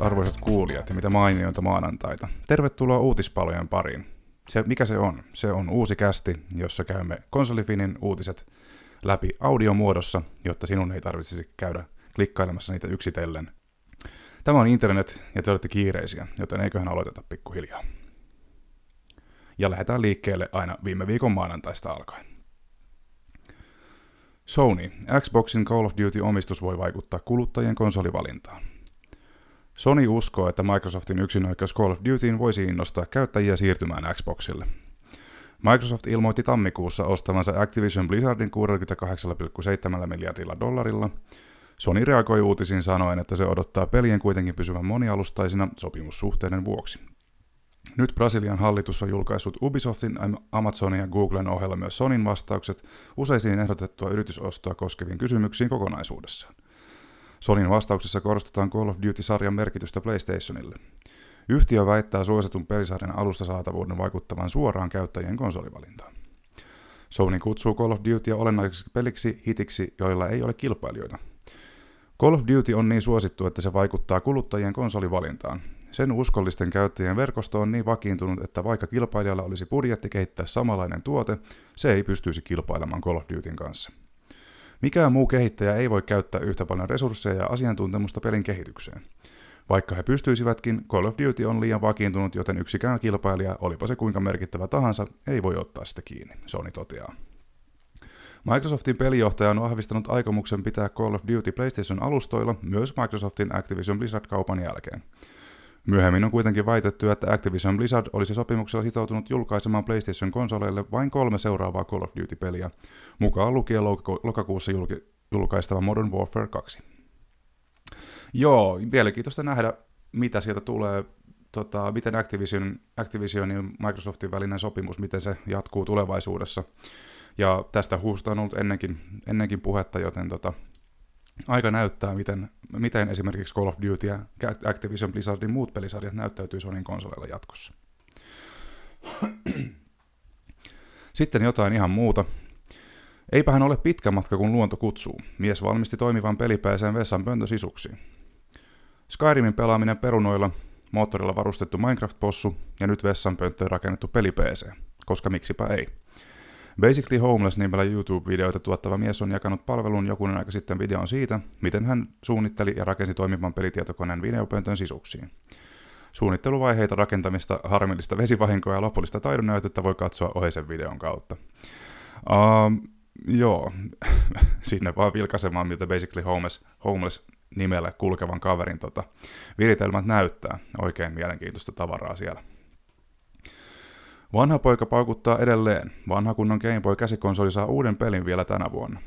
Arvoisat kuulijat ja mitä mainioita maanantaita. Tervetuloa uutispalojen pariin. Se, mikä se on? Se on uusi kästi, jossa käymme konsolifinin uutiset läpi audiomuodossa, jotta sinun ei tarvitsisi käydä klikkailemassa niitä yksitellen. Tämä on internet ja te olette kiireisiä, joten eiköhän aloiteta pikkuhiljaa. Ja lähdetään liikkeelle aina viime viikon maanantaista alkaen. Sony, Xboxin Call of Duty-omistus voi vaikuttaa kuluttajien konsolivalintaan. Sony uskoo, että Microsoftin yksinoikeus Call of Dutyin voisi innostaa käyttäjiä siirtymään Xboxille. Microsoft ilmoitti tammikuussa ostavansa Activision Blizzardin 68,7 miljardilla dollarilla. Sony reagoi uutisiin sanoen, että se odottaa pelien kuitenkin pysyvän monialustaisina sopimussuhteiden vuoksi. Nyt Brasilian hallitus on julkaissut Ubisoftin, Amazonin ja Googlen ohella myös Sonin vastaukset useisiin ehdotettua yritysostoa koskeviin kysymyksiin kokonaisuudessaan. Sonin vastauksessa korostetaan Call of Duty-sarjan merkitystä PlayStationille. Yhtiö väittää suositun pelisarjan alusta saatavuuden vaikuttavan suoraan käyttäjien konsolivalintaan. Sony kutsuu Call of Dutya olennaiseksi peliksi hitiksi, joilla ei ole kilpailijoita. Call of Duty on niin suosittu, että se vaikuttaa kuluttajien konsolivalintaan. Sen uskollisten käyttäjien verkosto on niin vakiintunut, että vaikka kilpailijalla olisi budjetti kehittää samanlainen tuote, se ei pystyisi kilpailemaan Call of Dutyn kanssa. Mikään muu kehittäjä ei voi käyttää yhtä paljon resursseja ja asiantuntemusta pelin kehitykseen. Vaikka he pystyisivätkin, Call of Duty on liian vakiintunut, joten yksikään kilpailija, olipa se kuinka merkittävä tahansa, ei voi ottaa sitä kiinni, Sony toteaa. Microsoftin pelijohtaja on vahvistanut aikomuksen pitää Call of Duty PlayStation-alustoilla myös Microsoftin Activision Blizzard-kaupan jälkeen. Myöhemmin on kuitenkin väitetty, että Activision Blizzard olisi sopimuksella sitoutunut julkaisemaan PlayStation-konsoleille vain kolme seuraavaa Call of Duty-peliä, mukaan lukien lokakuussa julki- julkaistava Modern Warfare 2. Joo, mielenkiintoista nähdä, mitä sieltä tulee, tota, miten Activision, Activision ja Microsoftin välinen sopimus, miten se jatkuu tulevaisuudessa. Ja tästä huusta on ollut ennenkin, ennenkin puhetta, joten tota, aika näyttää, miten, miten esimerkiksi Call of Duty ja Activision Blizzardin muut pelisarjat näyttäytyy Sonin konsoleilla jatkossa. Sitten jotain ihan muuta. Eipähän ole pitkä matka, kun luonto kutsuu. Mies valmisti toimivan pelipäiseen vessanpöntö sisuksiin. Skyrimin pelaaminen perunoilla, moottorilla varustettu Minecraft-possu ja nyt vessanpönttöön rakennettu peli PC. Koska miksipä ei. Basically Homeless nimellä YouTube-videoita tuottava mies on jakanut palvelun jokunen aika sitten videon siitä, miten hän suunnitteli ja rakensi toimivan pelitietokoneen videopöntön sisuksiin. Suunnitteluvaiheita, rakentamista, harmillista vesivahinkoa ja lopullista taidonnäytettä voi katsoa oheisen videon kautta. Uh, joo, sinne vaan vilkaisemaan, miltä Basically Homeless, Homeless nimellä kulkevan kaverin tota, viritelmät näyttää. Oikein mielenkiintoista tavaraa siellä. Vanha poika paukuttaa edelleen. Vanha kunnon Game Boy käsikonsoli saa uuden pelin vielä tänä vuonna.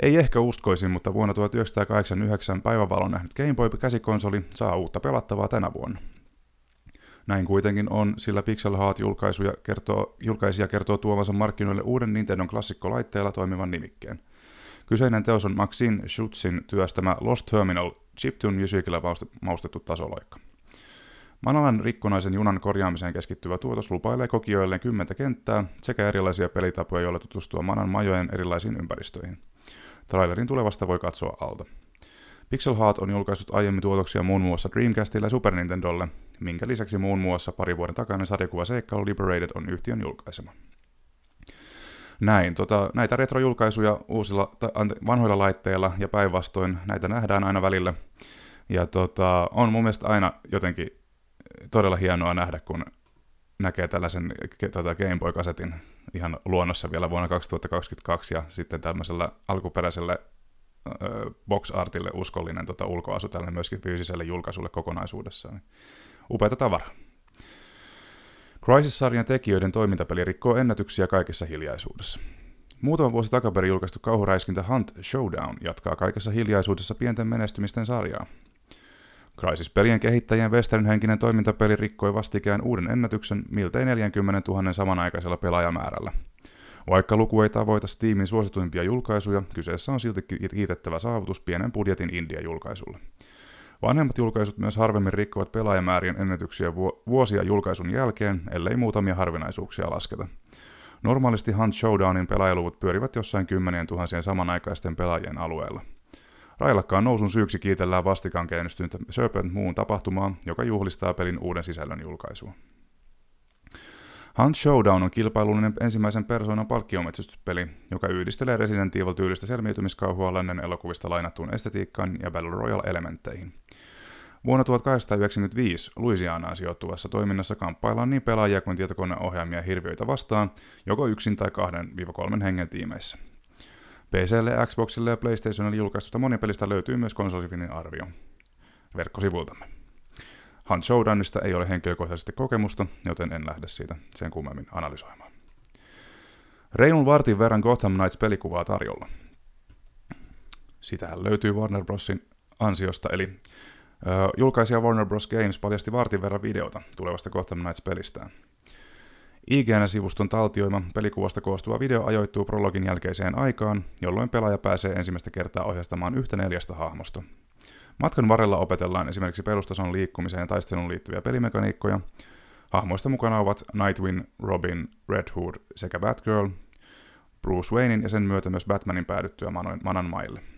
Ei ehkä uskoisin, mutta vuonna 1989 päivävalon nähnyt Game Boy käsikonsoli saa uutta pelattavaa tänä vuonna. Näin kuitenkin on, sillä Pixel Heart julkaisuja kertoo, julkaisija kertoo tuovansa markkinoille uuden Nintendon klassikkolaitteella toimivan nimikkeen. Kyseinen teos on Maxine Schutzin työstämä Lost Terminal chiptune musicilla maustettu tasoloikka. Manalan rikkonaisen junan korjaamiseen keskittyvä tuotos lupailee kokijoilleen kymmentä kenttää sekä erilaisia pelitapoja, joilla tutustua Manan majojen erilaisiin ympäristöihin. Trailerin tulevasta voi katsoa alta. Pixel Heart on julkaissut aiemmin tuotoksia muun muassa Dreamcastille ja Super Nintendolle, minkä lisäksi muun muassa pari vuoden takainen sarjakuva seikkailu Liberated on yhtiön julkaisema. Näin, tota, näitä retrojulkaisuja uusilla, ante, vanhoilla laitteilla ja päinvastoin näitä nähdään aina välillä. Ja tota, on mun mielestä aina jotenkin todella hienoa nähdä, kun näkee tällaisen tota Game Boy-kasetin ihan luonnossa vielä vuonna 2022 ja sitten tämmöisellä alkuperäiselle ö, box artille uskollinen tota, ulkoasu tälle myöskin fyysiselle julkaisulle kokonaisuudessaan. Upeata tavaraa. Crisis-sarjan tekijöiden toimintapeli rikkoo ennätyksiä kaikessa hiljaisuudessa. Muutama vuosi takaperin julkaistu kauhuräiskintä Hunt Showdown jatkaa kaikessa hiljaisuudessa pienten menestymisten sarjaa. Crysis-pelien kehittäjien western-henkinen toimintapeli rikkoi vastikään uuden ennätyksen miltei 40 000 samanaikaisella pelaajamäärällä. Vaikka luku ei tavoita Steamin suosituimpia julkaisuja, kyseessä on silti kiitettävä saavutus pienen budjetin India-julkaisulle. Vanhemmat julkaisut myös harvemmin rikkovat pelaajamäärien ennätyksiä vuosia julkaisun jälkeen, ellei muutamia harvinaisuuksia lasketa. Normaalisti Hunt Showdownin pelaajaluvut pyörivät jossain kymmenien tuhansien samanaikaisten pelaajien alueella. Railakkaan nousun syyksi kiitellään vastikaan käynnistynyt Serpent Moon tapahtumaa, joka juhlistaa pelin uuden sisällön julkaisua. Hunt Showdown on kilpailullinen ensimmäisen persoonan palkkiometsästyspeli, joka yhdistelee Resident Evil-tyylistä selviytymiskauhua lännen elokuvista lainattuun estetiikkaan ja Battle Royale-elementteihin. Vuonna 1895 Louisianaan sijoittuvassa toiminnassa kamppaillaan niin pelaajia kuin tietokoneohjaamia hirviöitä vastaan, joko yksin tai kahden kolmen hengen tiimeissä. PClle, Xboxille ja PlayStationille julkaistusta monipelistä löytyy myös konsolifinin arvio verkkosivultamme. Hunt Showdownista ei ole henkilökohtaisesti kokemusta, joten en lähde siitä sen kummemmin analysoimaan. Reilun vartin verran Gotham Knights pelikuvaa tarjolla. Sitähän löytyy Warner Brosin ansiosta, eli ö, julkaisija Warner Bros. Games paljasti vartin verran videota tulevasta Gotham Knights-pelistään. IGN-sivuston taltioima pelikuvasta koostuva video ajoittuu prologin jälkeiseen aikaan, jolloin pelaaja pääsee ensimmäistä kertaa ohjastamaan yhtä neljästä hahmosta. Matkan varrella opetellaan esimerkiksi perustason liikkumiseen ja taisteluun liittyviä pelimekaniikkoja. Hahmoista mukana ovat Nightwing, Robin, Red Hood sekä Batgirl, Bruce Waynein ja sen myötä myös Batmanin päädyttyä Manan maille.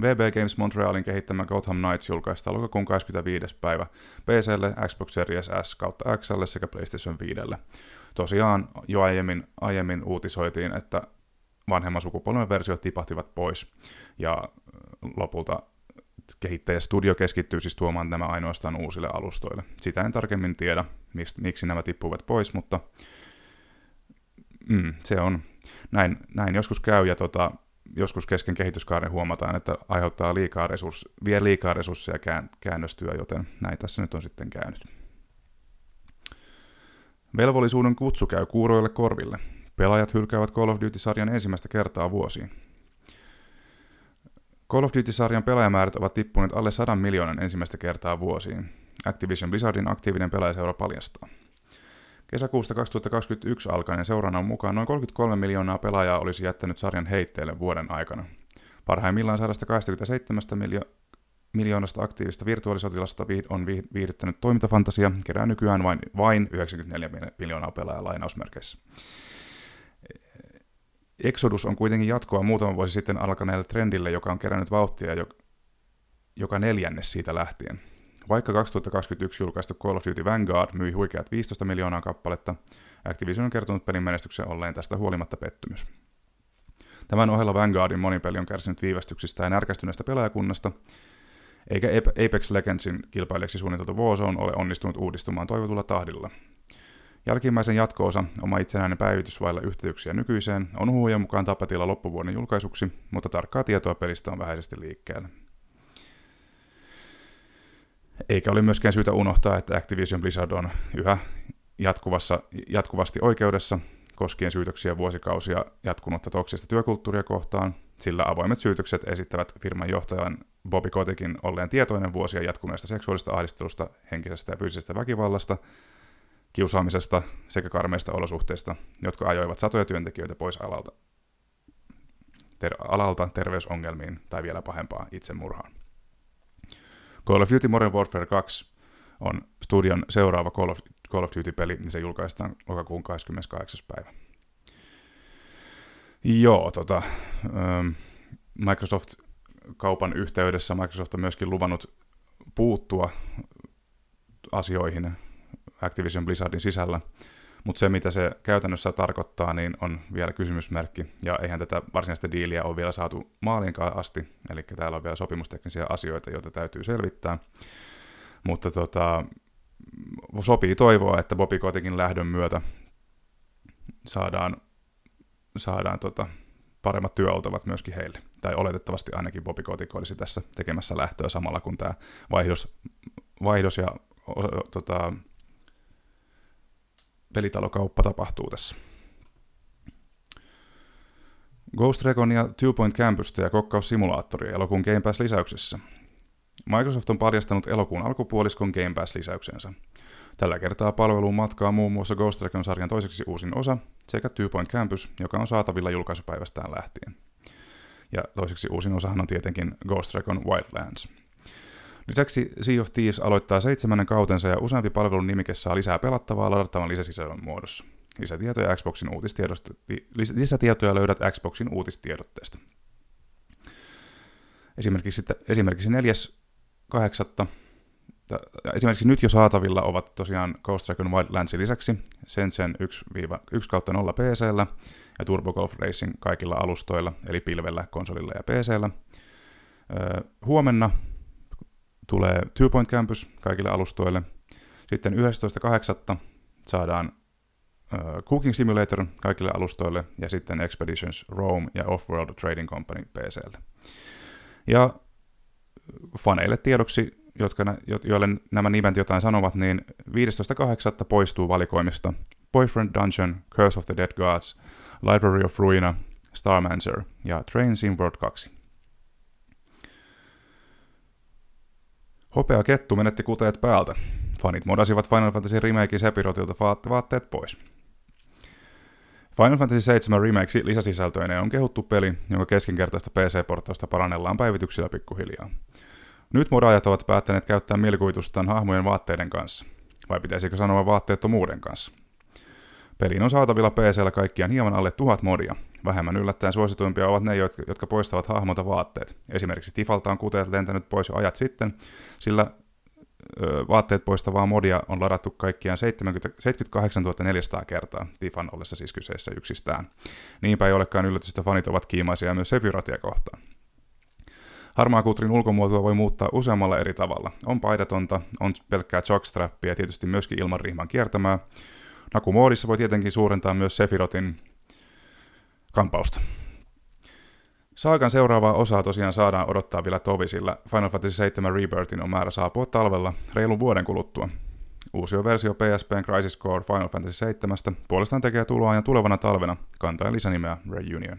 VB Games Montrealin kehittämä Gotham Knights julkaistaan lokakuun 25. päivä PClle, Xbox Series S kautta XL sekä PlayStation 5. Tosiaan jo aiemmin, aiemmin uutisoitiin, että vanhemman sukupolven versiot tipahtivat pois ja lopulta kehittäjästudio keskittyy siis tuomaan nämä ainoastaan uusille alustoille. Sitä en tarkemmin tiedä, mist, miksi nämä tippuvat pois, mutta mm, se on, näin, näin joskus käy, ja tota, joskus kesken kehityskaaren huomataan, että aiheuttaa liikaa resurs, vie liikaa resursseja kään, käännöstyä, joten näin tässä nyt on sitten käynyt. Velvollisuuden kutsu käy kuuroille korville. Pelaajat hylkäävät Call of Duty-sarjan ensimmäistä kertaa vuosiin. Call of Duty-sarjan pelaajamäärät ovat tippuneet alle 100 miljoonan ensimmäistä kertaa vuosiin. Activision Blizzardin aktiivinen pelaajaseura paljastaa. Kesäkuusta 2021 alkaen seurannan mukaan noin 33 miljoonaa pelaajaa olisi jättänyt sarjan heitteelle vuoden aikana. Parhaimmillaan 127 miljo- miljoonasta aktiivista virtuaalisotilasta on viihdyttänyt toimintafantasia, kerää nykyään vain, vain 94 miljoonaa pelaajaa lainausmerkeissä. Exodus on kuitenkin jatkoa muutama vuosi sitten alkaneelle trendille, joka on kerännyt vauhtia jo, joka neljännes siitä lähtien. Vaikka 2021 julkaistu Call of Duty Vanguard myi huikeat 15 miljoonaa kappaletta, Activision on kertonut pelin menestyksen olleen tästä huolimatta pettymys. Tämän ohella Vanguardin monipeli on kärsinyt viivästyksistä ja närkästyneestä pelaajakunnasta, eikä Apex Legendsin kilpailijaksi suunniteltu Warzone ole onnistunut uudistumaan toivotulla tahdilla. Jälkimmäisen jatko-osa, oma itsenäinen päivitys vailla yhteyksiä nykyiseen, on huhujen mukaan tapetilla loppuvuoden julkaisuksi, mutta tarkkaa tietoa pelistä on vähäisesti liikkeellä. Eikä ole myöskään syytä unohtaa, että Activision Blizzard on yhä jatkuvassa, jatkuvasti oikeudessa koskien syytöksiä vuosikausia jatkunutta toksista työkulttuuria kohtaan, sillä avoimet syytökset esittävät firman johtajan Bobby Kotikin olleen tietoinen vuosia jatkuneesta seksuaalista ahdistelusta, henkisestä ja fyysisestä väkivallasta kiusaamisesta sekä karmeista olosuhteista, jotka ajoivat satoja työntekijöitä pois alalta, ter- alalta terveysongelmiin tai vielä pahempaa itsemurhaan. Call of Duty Modern Warfare 2 on studion seuraava Call of, Call of Duty-peli, niin se julkaistaan lokakuun 28. päivä. Joo, tota, ähm, Microsoft-kaupan yhteydessä Microsoft on myöskin luvannut puuttua asioihin Activision Blizzardin sisällä. Mutta se, mitä se käytännössä tarkoittaa, niin on vielä kysymysmerkki, ja eihän tätä varsinaista diiliä ole vielä saatu maalinkaan asti, eli täällä on vielä sopimusteknisiä asioita, joita täytyy selvittää. Mutta tota, sopii toivoa, että Bobby Kotikin lähdön myötä saadaan, saadaan tota, paremmat työoltavat myöskin heille. Tai oletettavasti ainakin Bobby Kotik olisi tässä tekemässä lähtöä samalla, kun tämä vaihdos, vaihdos ja tota, pelitalokauppa tapahtuu tässä. Ghost Recon ja Two Point Campusta ja kokkaussimulaattoria elokuun Game Pass-lisäyksessä. Microsoft on paljastanut elokuun alkupuoliskon Game Pass-lisäyksensä. Tällä kertaa palveluun matkaa muun muassa Ghost Recon-sarjan toiseksi uusin osa sekä Two Point Campus, joka on saatavilla julkaisupäivästään lähtien. Ja toiseksi uusin osahan on tietenkin Ghost Recon Wildlands – Lisäksi Sea of Thieves aloittaa seitsemännen kautensa ja useampi palvelun nimike saa lisää pelattavaa ladattavan lisäsisällön muodossa. Lisätietoja, Xboxin uutistiedosta, lisätietoja löydät Xboxin uutistiedotteesta. Esimerkiksi, esimerkiksi 4.8. Esimerkiksi nyt jo saatavilla ovat tosiaan Ghost Recon Wildlandsin lisäksi Sensen 1 kautta 0 pc ja Turbo Golf Racing kaikilla alustoilla, eli pilvellä, konsolilla ja pc Huomenna tulee Two Point Campus kaikille alustoille. Sitten 11.8. saadaan Cooking Simulator kaikille alustoille ja sitten Expeditions Rome ja Offworld Trading Company PClle. Ja faneille tiedoksi, jotka, joille nämä nimet jotain sanovat, niin 15.8. poistuu valikoimista Boyfriend Dungeon, Curse of the Dead Gods, Library of Ruina, Starmancer ja Train Sim World 2. Hopea kettu menetti kuteet päältä. Fanit modasivat Final Fantasy Remakein Sepirotilta vaatteet pois. Final Fantasy 7 Remake lisäsisältöinen on kehuttu peli, jonka keskinkertaista PC-portausta parannellaan päivityksillä pikkuhiljaa. Nyt modaajat ovat päättäneet käyttää mielikuvitustaan hahmojen vaatteiden kanssa. Vai pitäisikö sanoa vaatteettomuuden kanssa? Peliin on saatavilla PCllä kaikkiaan hieman alle tuhat modia. Vähemmän yllättäen suosituimpia ovat ne, jotka poistavat hahmota vaatteet. Esimerkiksi Tifalta on kuteet lentänyt pois jo ajat sitten, sillä vaatteet poistavaa modia on ladattu kaikkiaan 70, 78 400 kertaa, Tifan ollessa siis kyseessä yksistään. Niinpä ei olekaan yllätys, että fanit ovat kiimaisia myös Sepiratia kohtaan. Harmaakutrin ulkomuotoa voi muuttaa useammalla eri tavalla. On paidatonta, on pelkkää jockstrappia ja tietysti myöskin ilman rihman kiertämää. Nakumoodissa voi tietenkin suurentaa myös Sefirotin kampausta. Saakan seuraavaa osaa tosiaan saadaan odottaa vielä tovi, sillä Final Fantasy 7 Rebirthin on määrä saapua talvella reilun vuoden kuluttua. Uusi versio PSPn Crisis Core Final Fantasy 7 puolestaan tekee tuloa ja tulevana talvena kantaa lisänimeä Reunion.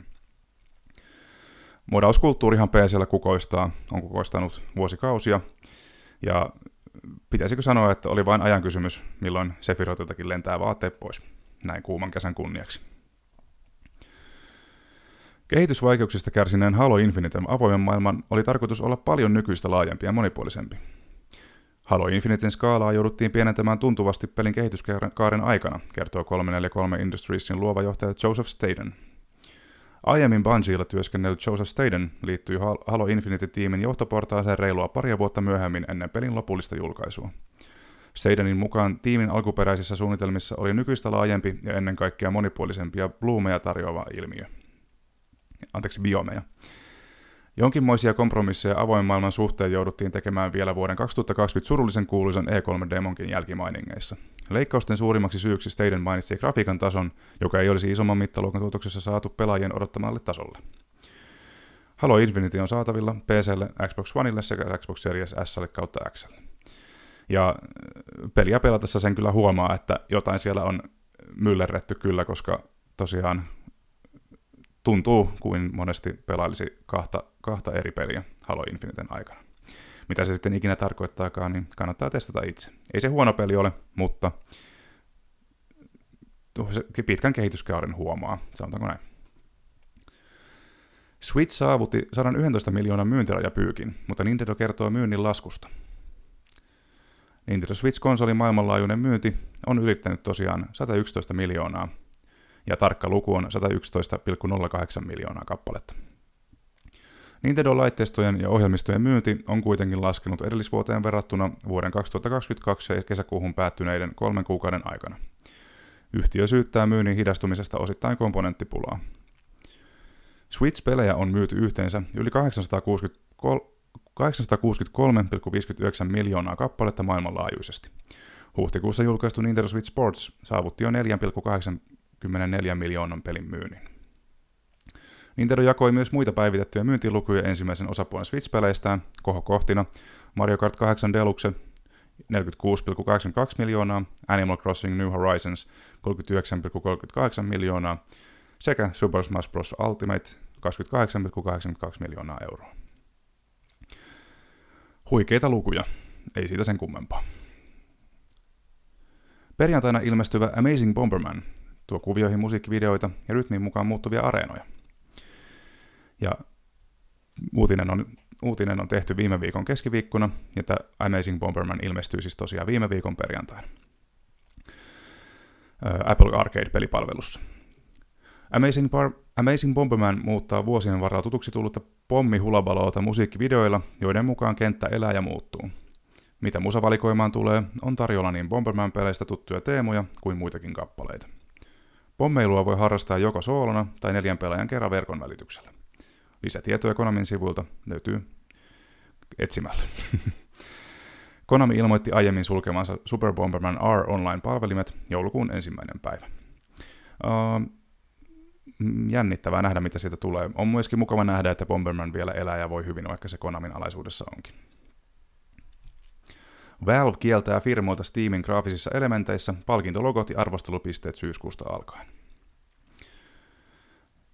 Modauskulttuurihan PCllä kukoistaa, on kukoistanut vuosikausia, ja pitäisikö sanoa, että oli vain ajan kysymys, milloin Sephirotiltakin lentää vaatteet pois, näin kuuman kesän kunniaksi. Kehitysvaikeuksista kärsineen Halo Infiniten avoimen maailman oli tarkoitus olla paljon nykyistä laajempi ja monipuolisempi. Halo Infiniten skaalaa jouduttiin pienentämään tuntuvasti pelin kehityskaaren aikana, kertoo 343 Industriesin luova johtaja Joseph Staden. Aiemmin Bungiella työskennellyt Joseph Staden liittyi Halo Infinite-tiimin johtoportaaseen reilua paria vuotta myöhemmin ennen pelin lopullista julkaisua. Stadenin mukaan tiimin alkuperäisissä suunnitelmissa oli nykyistä laajempi ja ennen kaikkea monipuolisempia bloomeja tarjoava ilmiö anteeksi, biomeja. Jonkinmoisia kompromisseja avoin maailman suhteen jouduttiin tekemään vielä vuoden 2020 surullisen kuuluisen E3-demonkin jälkimainingeissa. Leikkausten suurimmaksi syyksi Staden mainitsi grafiikan tason, joka ei olisi isomman mittaluokan tuotoksessa saatu pelaajien odottamalle tasolle. Halo Infinity on saatavilla PClle, Xbox Oneille sekä Xbox Series S kautta X. Ja äh, peliä pelatessa sen kyllä huomaa, että jotain siellä on myllerretty kyllä, koska tosiaan tuntuu kuin monesti pelailisi kahta, kahta eri peliä Halo Infiniten aikana. Mitä se sitten ikinä tarkoittaakaan, niin kannattaa testata itse. Ei se huono peli ole, mutta pitkän kehityskauden huomaa, sanotaanko näin. Switch saavutti 111 miljoonan myyntirajapyykin, mutta Nintendo kertoo myynnin laskusta. Nintendo Switch-konsolin maailmanlaajuinen myynti on ylittänyt tosiaan 111 miljoonaa ja tarkka luku on 111,08 miljoonaa kappaletta. Nintendo-laitteistojen ja ohjelmistojen myynti on kuitenkin laskenut edellisvuoteen verrattuna vuoden 2022 kesäkuuhun päättyneiden kolmen kuukauden aikana. Yhtiö syyttää myynnin hidastumisesta osittain komponenttipulaa. Switch-pelejä on myyty yhteensä yli 863,59 miljoonaa kappaletta maailmanlaajuisesti. Huhtikuussa julkaistu Nintendo Switch Sports saavutti jo 4,8 24 miljoonan pelin myynnin. Nintendo jakoi myös muita päivitettyjä myyntilukuja ensimmäisen osapuolen Switch-peleistään kohokohtina Mario Kart 8 Deluxe 46,82 miljoonaa, Animal Crossing New Horizons 39,38 miljoonaa sekä Super Smash Bros. Ultimate 28,82 miljoonaa euroa. Huikeita lukuja, ei siitä sen kummempaa. Perjantaina ilmestyvä Amazing Bomberman tuo kuvioihin musiikkivideoita ja rytmiin mukaan muuttuvia areenoja. Ja uutinen on, uutinen on tehty viime viikon keskiviikkona, ja tämä Amazing Bomberman ilmestyy siis tosiaan viime viikon perjantaina. Apple Arcade-pelipalvelussa. Amazing, Bar- Amazing Bomberman muuttaa vuosien varrella tutuksi tullutta pommihulabaloota musiikkivideoilla, joiden mukaan kenttä elää ja muuttuu. Mitä musavalikoimaan tulee, on tarjolla niin Bomberman-peleistä tuttuja teemoja kuin muitakin kappaleita. Pommeilua voi harrastaa joko soolona tai neljän pelaajan kerran verkon välityksellä. Lisätietoja Konamin sivuilta löytyy etsimällä. Konami ilmoitti aiemmin sulkemansa Super Bomberman R Online-palvelimet joulukuun ensimmäinen päivä. Uh, jännittävää nähdä, mitä siitä tulee. On myöskin mukava nähdä, että Bomberman vielä elää ja voi hyvin, vaikka se Konamin alaisuudessa onkin. Valve kieltää firmoilta Steamin graafisissa elementeissä palkintologot ja arvostelupisteet syyskuusta alkaen.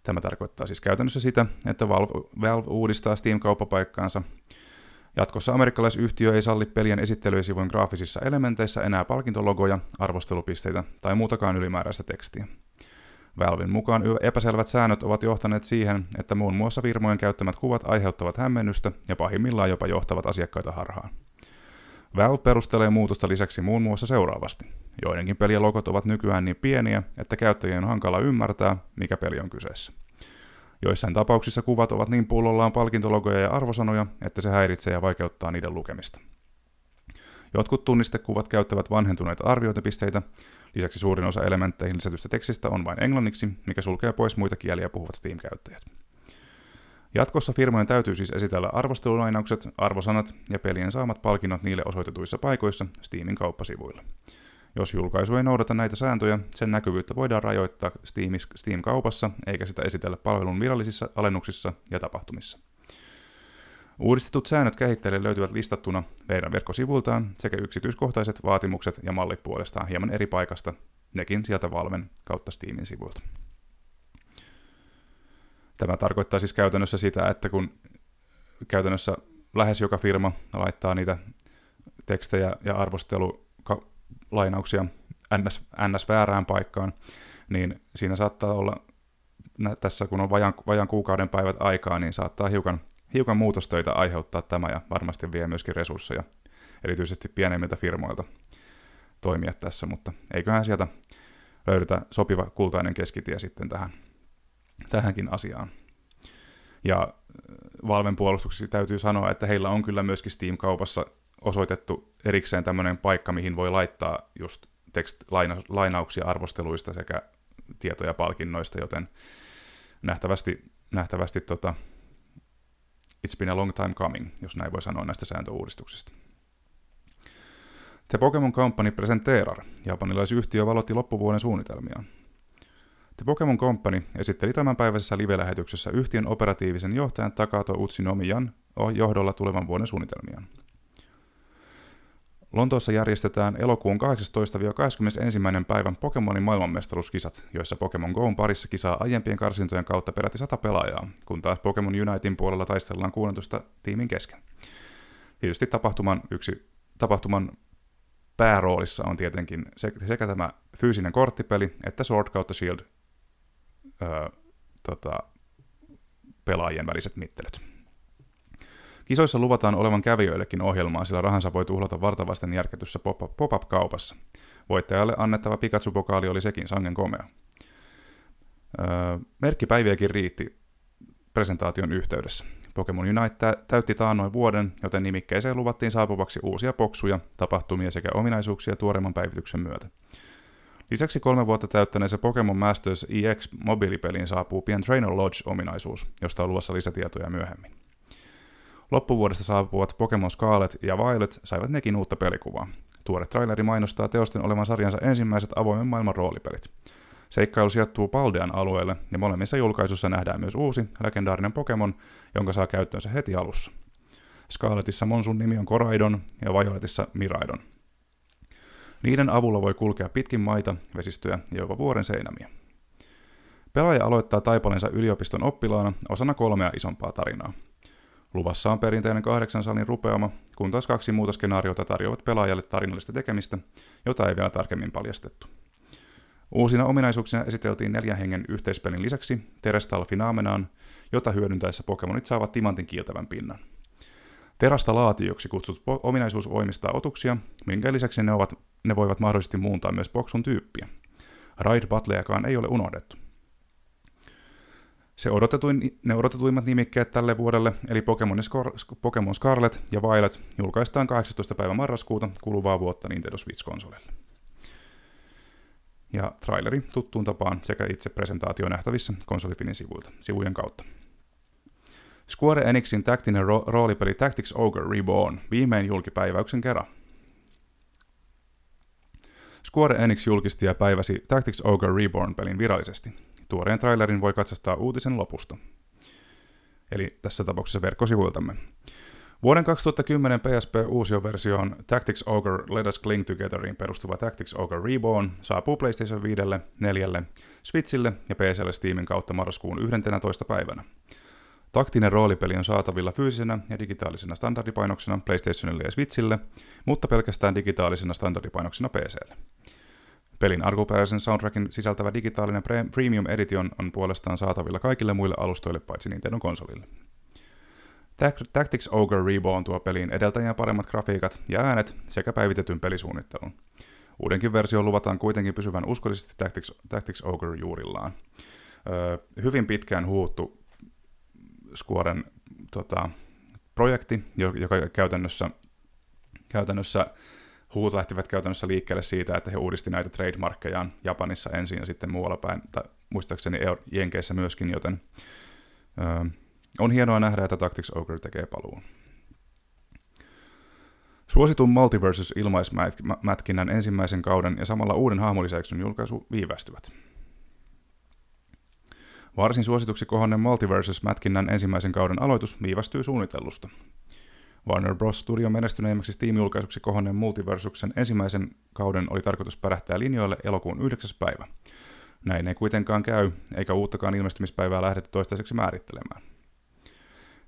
Tämä tarkoittaa siis käytännössä sitä, että Valve, Valve uudistaa Steam-kauppapaikkaansa. Jatkossa amerikkalaisyhtiö ei salli pelien esittelyisivujen graafisissa elementeissä enää palkintologoja, arvostelupisteitä tai muutakaan ylimääräistä tekstiä. Valvin mukaan epäselvät säännöt ovat johtaneet siihen, että muun muassa firmojen käyttämät kuvat aiheuttavat hämmennystä ja pahimmillaan jopa johtavat asiakkaita harhaan. Valve perustelee muutosta lisäksi muun muassa seuraavasti. Joidenkin pelien logot ovat nykyään niin pieniä, että käyttäjien on hankala ymmärtää, mikä peli on kyseessä. Joissain tapauksissa kuvat ovat niin pullollaan palkintologoja ja arvosanoja, että se häiritsee ja vaikeuttaa niiden lukemista. Jotkut tunnistekuvat käyttävät vanhentuneita arviointipisteitä, lisäksi suurin osa elementteihin lisätystä tekstistä on vain englanniksi, mikä sulkee pois muita kieliä puhuvat Steam-käyttäjät. Jatkossa firmojen täytyy siis esitellä arvostelulainaukset, arvosanat ja pelien saamat palkinnot niille osoitetuissa paikoissa Steamin kauppasivuilla. Jos julkaisu ei noudata näitä sääntöjä, sen näkyvyyttä voidaan rajoittaa Steam-kaupassa, eikä sitä esitellä palvelun virallisissa alennuksissa ja tapahtumissa. Uudistetut säännöt kehittäjille löytyvät listattuna meidän verkkosivuiltaan sekä yksityiskohtaiset vaatimukset ja mallit puolestaan hieman eri paikasta, nekin sieltä Valven kautta Steamin sivuilta. Tämä tarkoittaa siis käytännössä sitä, että kun käytännössä lähes joka firma laittaa niitä tekstejä ja arvostelulainauksia ns, ns väärään paikkaan, niin siinä saattaa olla, tässä kun on vajan, vajan kuukauden päivät aikaa, niin saattaa hiukan, hiukan muutostöitä aiheuttaa tämä ja varmasti vie myöskin resursseja, erityisesti pienemmiltä firmoilta toimia tässä, mutta eiköhän sieltä löydetä sopiva kultainen keskitie sitten tähän tähänkin asiaan. Ja äh, Valven puolustuksessa täytyy sanoa, että heillä on kyllä myöskin Steam-kaupassa osoitettu erikseen tämmöinen paikka, mihin voi laittaa just tekst-lainauksia arvosteluista sekä tietoja palkinnoista, joten nähtävästi, nähtävästi tota, it's been a long time coming, jos näin voi sanoa näistä sääntöuudistuksista. The Pokemon Company presenterar. Japanilaisyhtiö valotti loppuvuoden suunnitelmiaan. The Pokemon Company esitteli tämänpäiväisessä live-lähetyksessä yhtiön operatiivisen johtajan Takato Utsinomiyan johdolla tulevan vuoden suunnitelmiaan. Lontoossa järjestetään elokuun 18-21. päivän Pokemonin maailmanmestaruuskisat, joissa Pokemon Goon parissa kisaa aiempien karsintojen kautta peräti 100 pelaajaa, kun taas Pokemon Unitein puolella taistellaan 16 tiimin kesken. Tietysti tapahtuman yksi tapahtuman pääroolissa on tietenkin sekä tämä fyysinen korttipeli että Sword Shield öö, tota, pelaajien väliset mittelyt. Kisoissa luvataan olevan kävijöillekin ohjelmaa, sillä rahansa voi tuhlata vartavasten järketyssä pop-up-kaupassa. Voittajalle annettava Pikachu-pokaali oli sekin sangen komea. Öö, merkkipäiviäkin riitti presentaation yhteydessä. Pokemon Unite täytti taannoin vuoden, joten nimikkeeseen luvattiin saapuvaksi uusia poksuja, tapahtumia sekä ominaisuuksia tuoreemman päivityksen myötä. Lisäksi kolme vuotta täyttäneeseen Pokemon Masters EX mobiilipeliin saapuu pian Trainer Lodge-ominaisuus, josta on luvassa lisätietoja myöhemmin. Loppuvuodesta saapuvat Pokemon Scarlet ja Violet saivat nekin uutta pelikuvaa. Tuore traileri mainostaa teosten olevan sarjansa ensimmäiset avoimen maailman roolipelit. Seikkailu sijoittuu Paldean alueelle, ja molemmissa julkaisuissa nähdään myös uusi, legendaarinen Pokemon, jonka saa käyttöönsä heti alussa. Scarletissa Monsun nimi on Koraidon ja Violetissa Miraidon. Niiden avulla voi kulkea pitkin maita, vesistöjä ja jopa vuoren seinämiä. Pelaaja aloittaa taipalensa yliopiston oppilaana osana kolmea isompaa tarinaa. Luvassa on perinteinen kahdeksan salin rupeama, kun taas kaksi muuta skenaariota tarjoavat pelaajalle tarinallista tekemistä, jota ei vielä tarkemmin paljastettu. Uusina ominaisuuksina esiteltiin neljän hengen yhteispelin lisäksi Terestal Finamenaan, jota hyödyntäessä Pokemonit saavat timantin kiiltävän pinnan. Terasta laatioksi kutsut ominaisuus voimistaa otuksia, minkä lisäksi ne, ovat, ne voivat mahdollisesti muuntaa myös boksun tyyppiä. Ride Battlejakaan ei ole unohdettu. Se odotetuin, ne odotetuimmat nimikkeet tälle vuodelle, eli Pokemon, Scar- Pokemon Scarlet ja Violet, julkaistaan 18. päivä marraskuuta kuluvaa vuotta Nintendo Switch-konsolille. Ja traileri tuttuun tapaan sekä itse presentaatio nähtävissä konsolifinin sivuilta, sivujen kautta. Square Enixin taktinen ro- roolipeli Tactics Ogre Reborn viimein julkipäiväyksen kerran. Square Enix julkisti ja päiväsi Tactics Ogre Reborn-pelin virallisesti. Tuoreen trailerin voi katsastaa uutisen lopusta. Eli tässä tapauksessa verkkosivuiltamme. Vuoden 2010 PSP-uusioversioon Tactics Ogre Let Us Cling Togetherin perustuva Tactics Ogre Reborn saapuu PlayStation 5, 4, Switchille ja PClle Steamin kautta marraskuun 11. päivänä. Taktinen roolipeli on saatavilla fyysisenä ja digitaalisena standardipainoksena PlayStationille ja Switchille, mutta pelkästään digitaalisena standardipainoksena PClle. Pelin alkuperäisen soundtrackin sisältävä digitaalinen Premium Edition on puolestaan saatavilla kaikille muille alustoille paitsi Nintendo konsolille. Tactics Ogre Reborn tuo peliin edeltäjän paremmat grafiikat ja äänet sekä päivitetyn pelisuunnittelun. Uudenkin version luvataan kuitenkin pysyvän uskollisesti Tactics, Tactics Ogre juurillaan. Öö, hyvin pitkään huuttu Squaren tota, projekti, joka käytännössä, käytännössä huut lähtivät käytännössä liikkeelle siitä, että he uudisti näitä trademarkkejaan Japanissa ensin ja sitten muualla päin, tai muistaakseni Jenkeissä myöskin, joten öö, on hienoa nähdä, että Tactics Ogre tekee paluun. Suositun Multiversus ilmaismätkinnän ensimmäisen kauden ja samalla uuden hahmolisäksyn julkaisu viivästyvät. Varsin suosituksi kohonneen Multiversus-mätkinnän ensimmäisen kauden aloitus viivästyy suunnitellusta. Warner Bros. Studio menestyneimmäksi Steam-julkaisuksi kohonneen Multiversuksen ensimmäisen kauden oli tarkoitus pärähtää linjoille elokuun 9. päivä. Näin ei kuitenkaan käy, eikä uuttakaan ilmestymispäivää lähdetty toistaiseksi määrittelemään.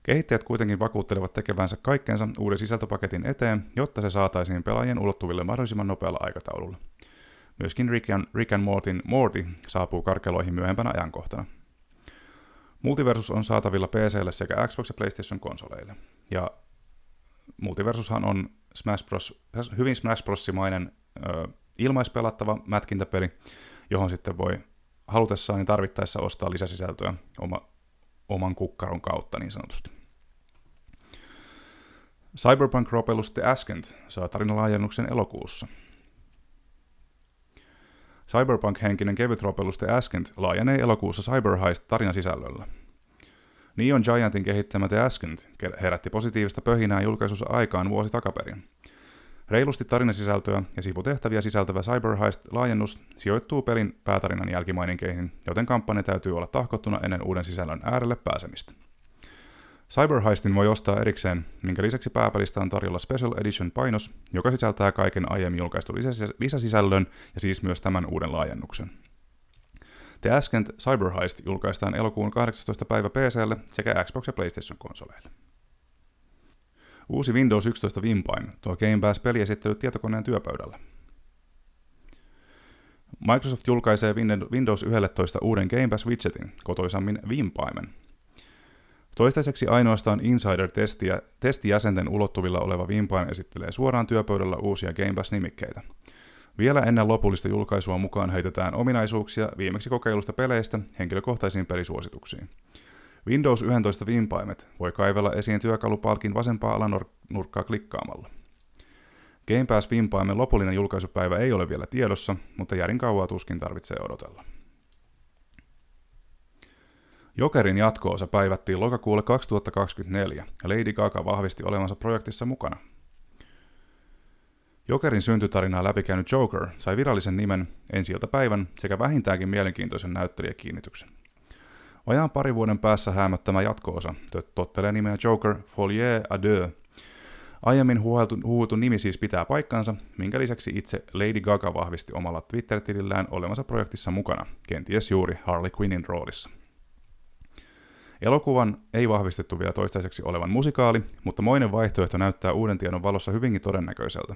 Kehittäjät kuitenkin vakuuttelevat tekevänsä kaikkeensa uuden sisältöpaketin eteen, jotta se saataisiin pelaajien ulottuville mahdollisimman nopealla aikataululla. Myöskin Rick and, Rick and Mortin Morty saapuu karkeloihin myöhempänä ajankohtana. Multiversus on saatavilla PClle sekä Xbox- ja PlayStation-konsoleille. Ja Multiversushan on Smash Bros, hyvin Smash Bros-mainen ö, ilmaispelattava mätkintäpeli, johon sitten voi halutessaan niin tarvittaessa ostaa lisäsisältöä oma, oman kukkaron kautta niin sanotusti. Cyberpunk-ropellus The Ascent saa tarinalaajennuksen elokuussa. Cyberpunk-henkinen kevyt ropellus The Ascent laajenee elokuussa Cyberheist tarinan sisällöllä. Neon Giantin kehittämä The Ascent herätti positiivista pöhinää julkaisussa aikaan vuosi takaperin. Reilusti tarinasisältöä ja sivutehtäviä sisältävä Cyberheist-laajennus sijoittuu pelin päätarinan jälkimaininkeihin, joten kampanja täytyy olla tahkottuna ennen uuden sisällön äärelle pääsemistä. Cyberheistin voi ostaa erikseen, minkä lisäksi pääpelistä on tarjolla Special Edition painos, joka sisältää kaiken aiemmin julkaistu lisäsisällön ja siis myös tämän uuden laajennuksen. The Ascent Cyberheist julkaistaan elokuun 18. päivä PClle sekä Xbox- ja PlayStation-konsoleille. Uusi Windows 11 Vimpain tuo Game Pass-peliesittely tietokoneen työpöydällä. Microsoft julkaisee Windows 11 uuden Game Pass-widgetin, kotoisammin Vimpaimen. Toistaiseksi ainoastaan Insider-testijäsenten ulottuvilla oleva Vimpain esittelee suoraan työpöydällä uusia Game Pass-nimikkeitä. Vielä ennen lopullista julkaisua mukaan heitetään ominaisuuksia viimeksi kokeilusta peleistä henkilökohtaisiin pelisuosituksiin. Windows 11 vimpaimet voi kaivella esiin työkalupalkin vasempaa alanurkkaa klikkaamalla. Game Pass vimpaimen lopullinen julkaisupäivä ei ole vielä tiedossa, mutta järin kauaa tuskin tarvitsee odotella. Jokerin jatkoosa päivättiin lokakuulle 2024 ja Lady Gaga vahvisti olevansa projektissa mukana. Jokerin syntytarinaa läpikäynyt Joker sai virallisen nimen ensi päivän sekä vähintäänkin mielenkiintoisen näyttelijäkiinnityksen. Vajaan pari vuoden päässä häämöttämä jatko-osa tottelee nimeä Joker Folie à deux. Aiemmin huuheltu, huutu nimi siis pitää paikkansa, minkä lisäksi itse Lady Gaga vahvisti omalla Twitter-tilillään olevansa projektissa mukana, kenties juuri Harley Quinnin roolissa. Elokuvan ei vahvistettu vielä toistaiseksi olevan musikaali, mutta moinen vaihtoehto näyttää uuden tiedon valossa hyvinkin todennäköiseltä.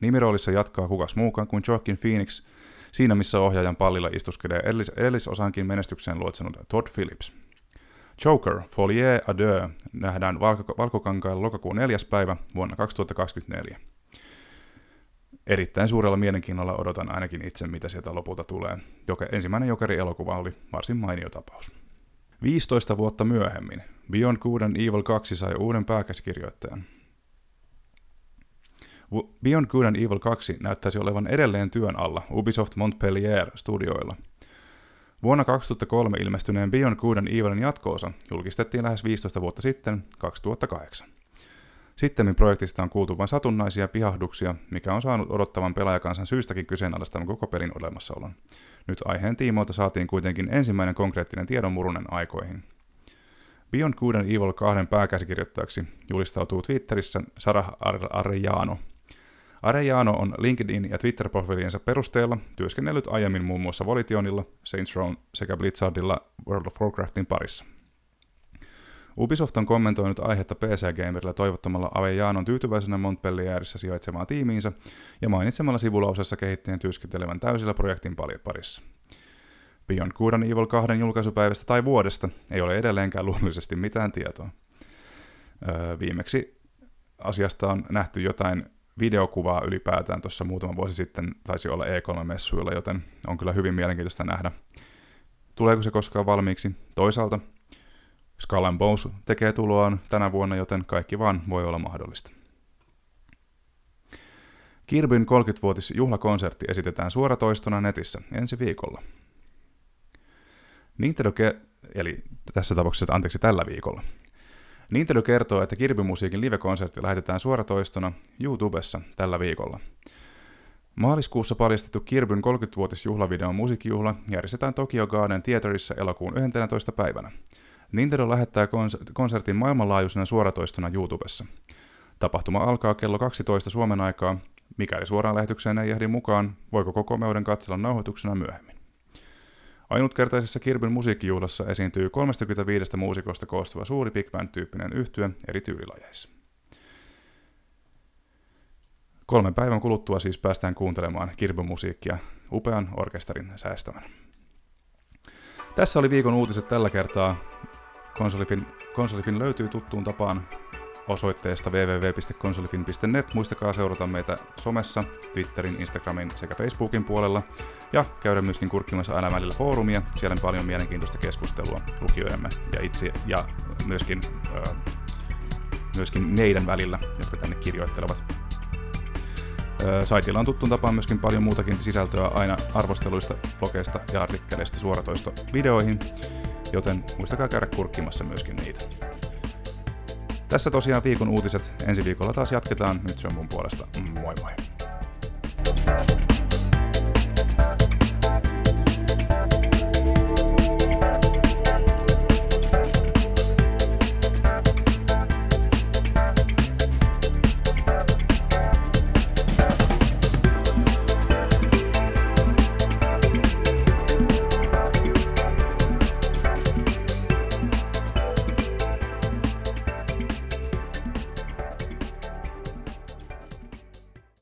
Nimiroolissa jatkaa kukas muukaan kuin Joaquin Phoenix, siinä missä ohjaajan pallilla istuskelee edellis- edellisosankin menestykseen luotsanut Todd Phillips. Joker, Folie à deux, nähdään valko- valkokankailla lokakuun 4. päivä vuonna 2024. Erittäin suurella mielenkiinnolla odotan ainakin itse, mitä sieltä lopulta tulee. Joka, ensimmäinen Jokeri-elokuva oli varsin mainio tapaus. 15 vuotta myöhemmin Beyond Good and Evil 2 sai uuden pääkäsikirjoittajan. Beyond Good and Evil 2 näyttäisi olevan edelleen työn alla Ubisoft Montpellier studioilla. Vuonna 2003 ilmestyneen Beyond Good and Evilin jatkoosa julkistettiin lähes 15 vuotta sitten, 2008. Sitten projektista on kuultu vain satunnaisia pihahduksia, mikä on saanut odottavan pelaajakansan syystäkin kyseenalaistavan koko pelin olemassaolon. Nyt aiheen tiimoilta saatiin kuitenkin ensimmäinen konkreettinen tiedonmurunen aikoihin. Beyond Good and Evil 2 pääkäsikirjoittajaksi julistautuu Twitterissä Sarah Arellano. Arellano on LinkedIn ja Twitter-profiiliensa perusteella työskennellyt aiemmin muun muassa Volitionilla, Saints Row sekä Blizzardilla World of Warcraftin parissa. Ubisoft on kommentoinut aihetta PC Gamerilla toivottamalla Avejanon tyytyväisenä Montpellierissä sijaitsevaan tiimiinsä ja mainitsemalla sivulausessa kehittäjän työskentelevän täysillä projektin parissa. Beyond Good and Evil 2 julkaisupäivästä tai vuodesta ei ole edelleenkään luonnollisesti mitään tietoa. Öö, viimeksi asiasta on nähty jotain videokuvaa ylipäätään tuossa muutama vuosi sitten, taisi olla E3-messuilla, joten on kyllä hyvin mielenkiintoista nähdä, tuleeko se koskaan valmiiksi. Toisaalta Skull and Bones tekee tuloaan tänä vuonna, joten kaikki vaan voi olla mahdollista. Kirbyn 30-vuotis juhlakonsertti esitetään suoratoistona netissä ensi viikolla. Nintendo ke- eli tässä tapauksessa anteeksi tällä viikolla. Nintendo kertoo, että Kirby-musiikin live-konsertti lähetetään suoratoistona YouTubessa tällä viikolla. Maaliskuussa paljastettu Kirbyn 30-vuotis juhlavideon musiikkijuhla järjestetään Tokyo Garden Theaterissa elokuun 11. päivänä. Nintendo lähettää konsertin maailmanlaajuisena suoratoistona YouTubessa. Tapahtuma alkaa kello 12 Suomen aikaa. Mikäli suoraan lähetykseen ei ehdi mukaan, voiko koko meuden katsella nauhoituksena myöhemmin. Ainutkertaisessa Kirbyn musiikkijuhlassa esiintyy 35 muusikosta koostuva suuri big band-tyyppinen yhtye eri tyylilajeissa. Kolmen päivän kuluttua siis päästään kuuntelemaan Kirbyn musiikkia upean orkesterin säästämän. Tässä oli viikon uutiset tällä kertaa. Konsolifin, Konsolifin löytyy tuttuun tapaan osoitteesta www.konsolifin.net. Muistakaa seurata meitä somessa, Twitterin, Instagramin sekä Facebookin puolella ja käydä myöskin kurkkimassa aina välillä foorumia. Siellä on paljon mielenkiintoista keskustelua lukijoidemme ja itse ja myöskin, äh, myöskin meidän välillä, jotka tänne kirjoittelevat. Äh, saitilla on tuttuun tapaan myöskin paljon muutakin sisältöä aina arvosteluista, blogeista ja artikkeleista suoratoisto videoihin, joten muistakaa käydä kurkkimassa myöskin niitä. Tässä tosiaan viikon uutiset. Ensi viikolla taas jatketaan. Nyt se on mun puolesta. Moi moi.